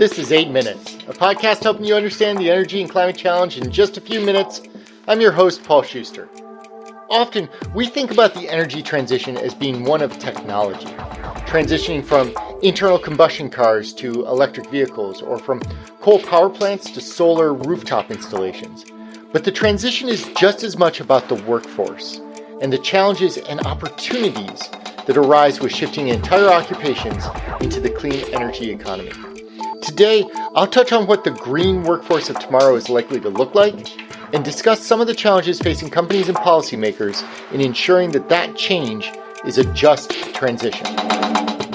This is 8 Minutes, a podcast helping you understand the energy and climate challenge in just a few minutes. I'm your host, Paul Schuster. Often, we think about the energy transition as being one of technology, transitioning from internal combustion cars to electric vehicles, or from coal power plants to solar rooftop installations. But the transition is just as much about the workforce and the challenges and opportunities that arise with shifting entire occupations into the clean energy economy. Today, I'll touch on what the green workforce of tomorrow is likely to look like and discuss some of the challenges facing companies and policymakers in ensuring that that change is a just transition.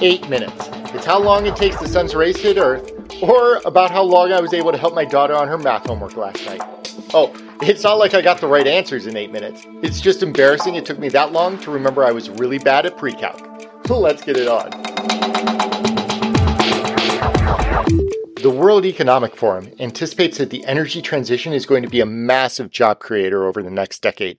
Eight minutes. It's how long it takes the sun's rays to hit Earth, or about how long I was able to help my daughter on her math homework last night. Oh, it's not like I got the right answers in eight minutes. It's just embarrassing it took me that long to remember I was really bad at pre-calc. So let's get it on. The World Economic Forum anticipates that the energy transition is going to be a massive job creator over the next decade.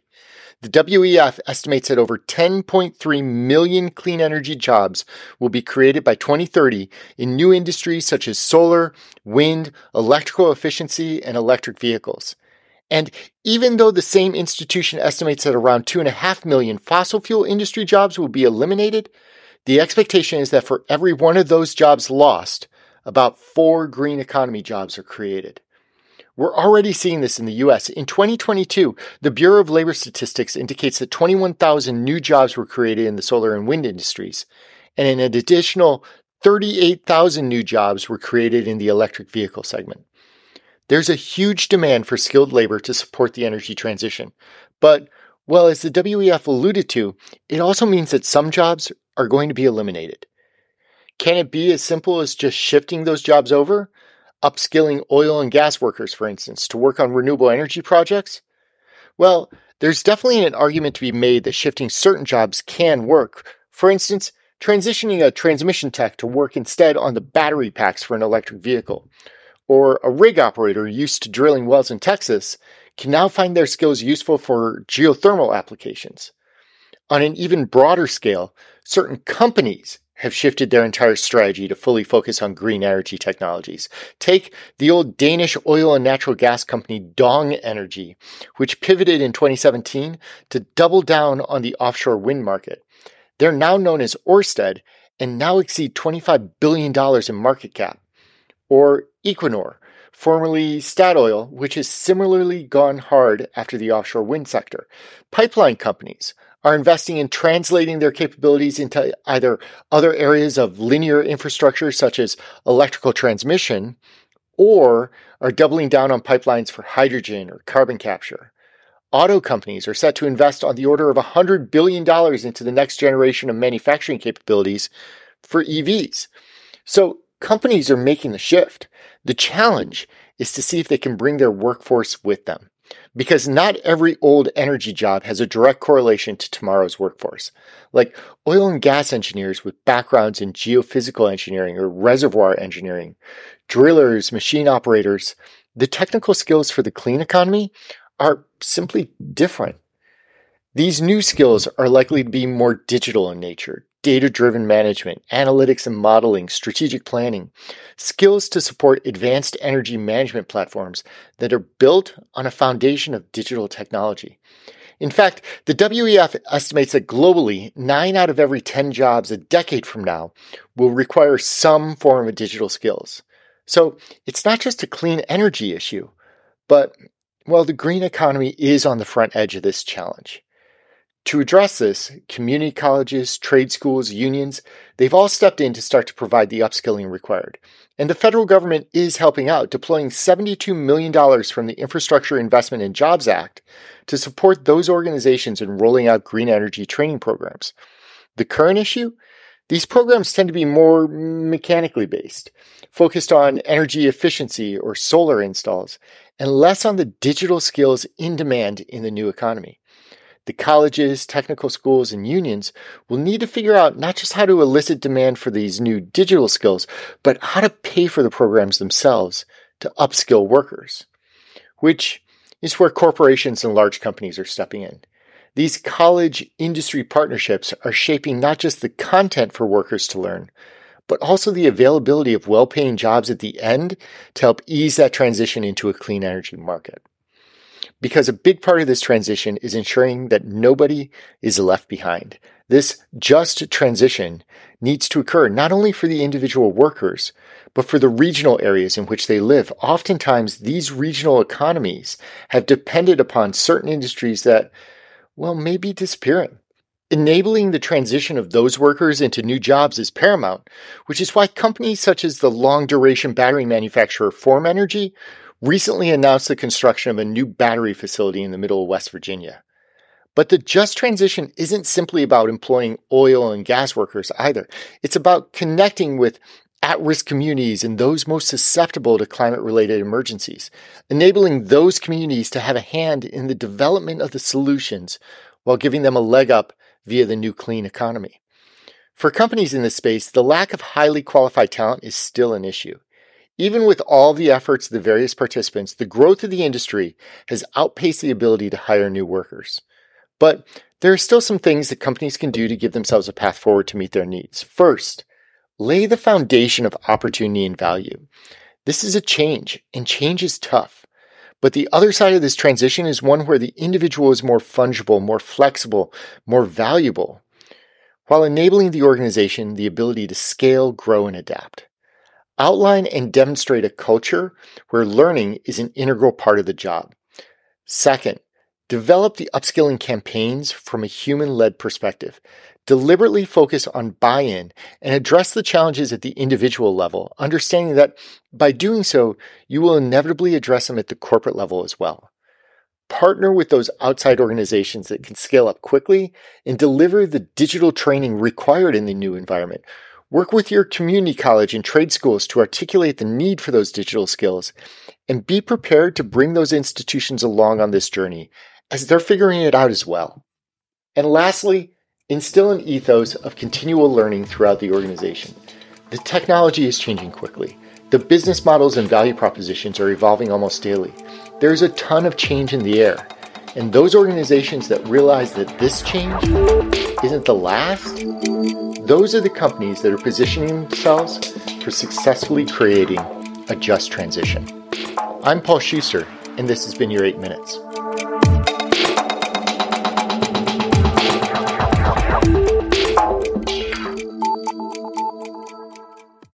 The WEF estimates that over 10.3 million clean energy jobs will be created by 2030 in new industries such as solar, wind, electrical efficiency, and electric vehicles. And even though the same institution estimates that around 2.5 million fossil fuel industry jobs will be eliminated, the expectation is that for every one of those jobs lost, about four green economy jobs are created. We're already seeing this in the US. In 2022, the Bureau of Labor Statistics indicates that 21,000 new jobs were created in the solar and wind industries, and an additional 38,000 new jobs were created in the electric vehicle segment. There's a huge demand for skilled labor to support the energy transition. But, well, as the WEF alluded to, it also means that some jobs are going to be eliminated. Can it be as simple as just shifting those jobs over? Upskilling oil and gas workers, for instance, to work on renewable energy projects? Well, there's definitely an argument to be made that shifting certain jobs can work. For instance, transitioning a transmission tech to work instead on the battery packs for an electric vehicle. Or a rig operator used to drilling wells in Texas can now find their skills useful for geothermal applications. On an even broader scale, certain companies have shifted their entire strategy to fully focus on green energy technologies. Take the old Danish oil and natural gas company Dong Energy, which pivoted in 2017 to double down on the offshore wind market. They're now known as Orsted and now exceed $25 billion in market cap. Or Equinor, formerly Statoil, which has similarly gone hard after the offshore wind sector. Pipeline companies are investing in translating their capabilities into either other areas of linear infrastructure, such as electrical transmission, or are doubling down on pipelines for hydrogen or carbon capture. Auto companies are set to invest on the order of $100 billion into the next generation of manufacturing capabilities for EVs. So companies are making the shift. The challenge is to see if they can bring their workforce with them because not every old energy job has a direct correlation to tomorrow's workforce. Like oil and gas engineers with backgrounds in geophysical engineering or reservoir engineering, drillers, machine operators, the technical skills for the clean economy are simply different. These new skills are likely to be more digital in nature, data driven management, analytics and modeling, strategic planning, skills to support advanced energy management platforms that are built on a foundation of digital technology. In fact, the WEF estimates that globally, 9 out of every 10 jobs a decade from now will require some form of digital skills. So it's not just a clean energy issue, but, well, the green economy is on the front edge of this challenge. To address this, community colleges, trade schools, unions, they've all stepped in to start to provide the upskilling required. And the federal government is helping out, deploying $72 million from the Infrastructure Investment and Jobs Act to support those organizations in rolling out green energy training programs. The current issue? These programs tend to be more mechanically based, focused on energy efficiency or solar installs, and less on the digital skills in demand in the new economy. The colleges, technical schools, and unions will need to figure out not just how to elicit demand for these new digital skills, but how to pay for the programs themselves to upskill workers, which is where corporations and large companies are stepping in. These college industry partnerships are shaping not just the content for workers to learn, but also the availability of well paying jobs at the end to help ease that transition into a clean energy market. Because a big part of this transition is ensuring that nobody is left behind. This just transition needs to occur not only for the individual workers, but for the regional areas in which they live. Oftentimes, these regional economies have depended upon certain industries that, well, may be disappearing. Enabling the transition of those workers into new jobs is paramount, which is why companies such as the long duration battery manufacturer Form Energy recently announced the construction of a new battery facility in the middle of West Virginia. But the just transition isn't simply about employing oil and gas workers either. It's about connecting with at risk communities and those most susceptible to climate related emergencies, enabling those communities to have a hand in the development of the solutions while giving them a leg up via the new clean economy. For companies in this space, the lack of highly qualified talent is still an issue. Even with all the efforts of the various participants, the growth of the industry has outpaced the ability to hire new workers. But there are still some things that companies can do to give themselves a path forward to meet their needs. First, lay the foundation of opportunity and value. This is a change, and change is tough. But the other side of this transition is one where the individual is more fungible, more flexible, more valuable, while enabling the organization the ability to scale, grow, and adapt. Outline and demonstrate a culture where learning is an integral part of the job. Second, Develop the upskilling campaigns from a human led perspective. Deliberately focus on buy in and address the challenges at the individual level, understanding that by doing so, you will inevitably address them at the corporate level as well. Partner with those outside organizations that can scale up quickly and deliver the digital training required in the new environment. Work with your community college and trade schools to articulate the need for those digital skills and be prepared to bring those institutions along on this journey as they're figuring it out as well. And lastly, instill an ethos of continual learning throughout the organization. The technology is changing quickly. The business models and value propositions are evolving almost daily. There's a ton of change in the air. And those organizations that realize that this change isn't the last, those are the companies that are positioning themselves for successfully creating a just transition. I'm Paul Schuster, and this has been your 8 Minutes.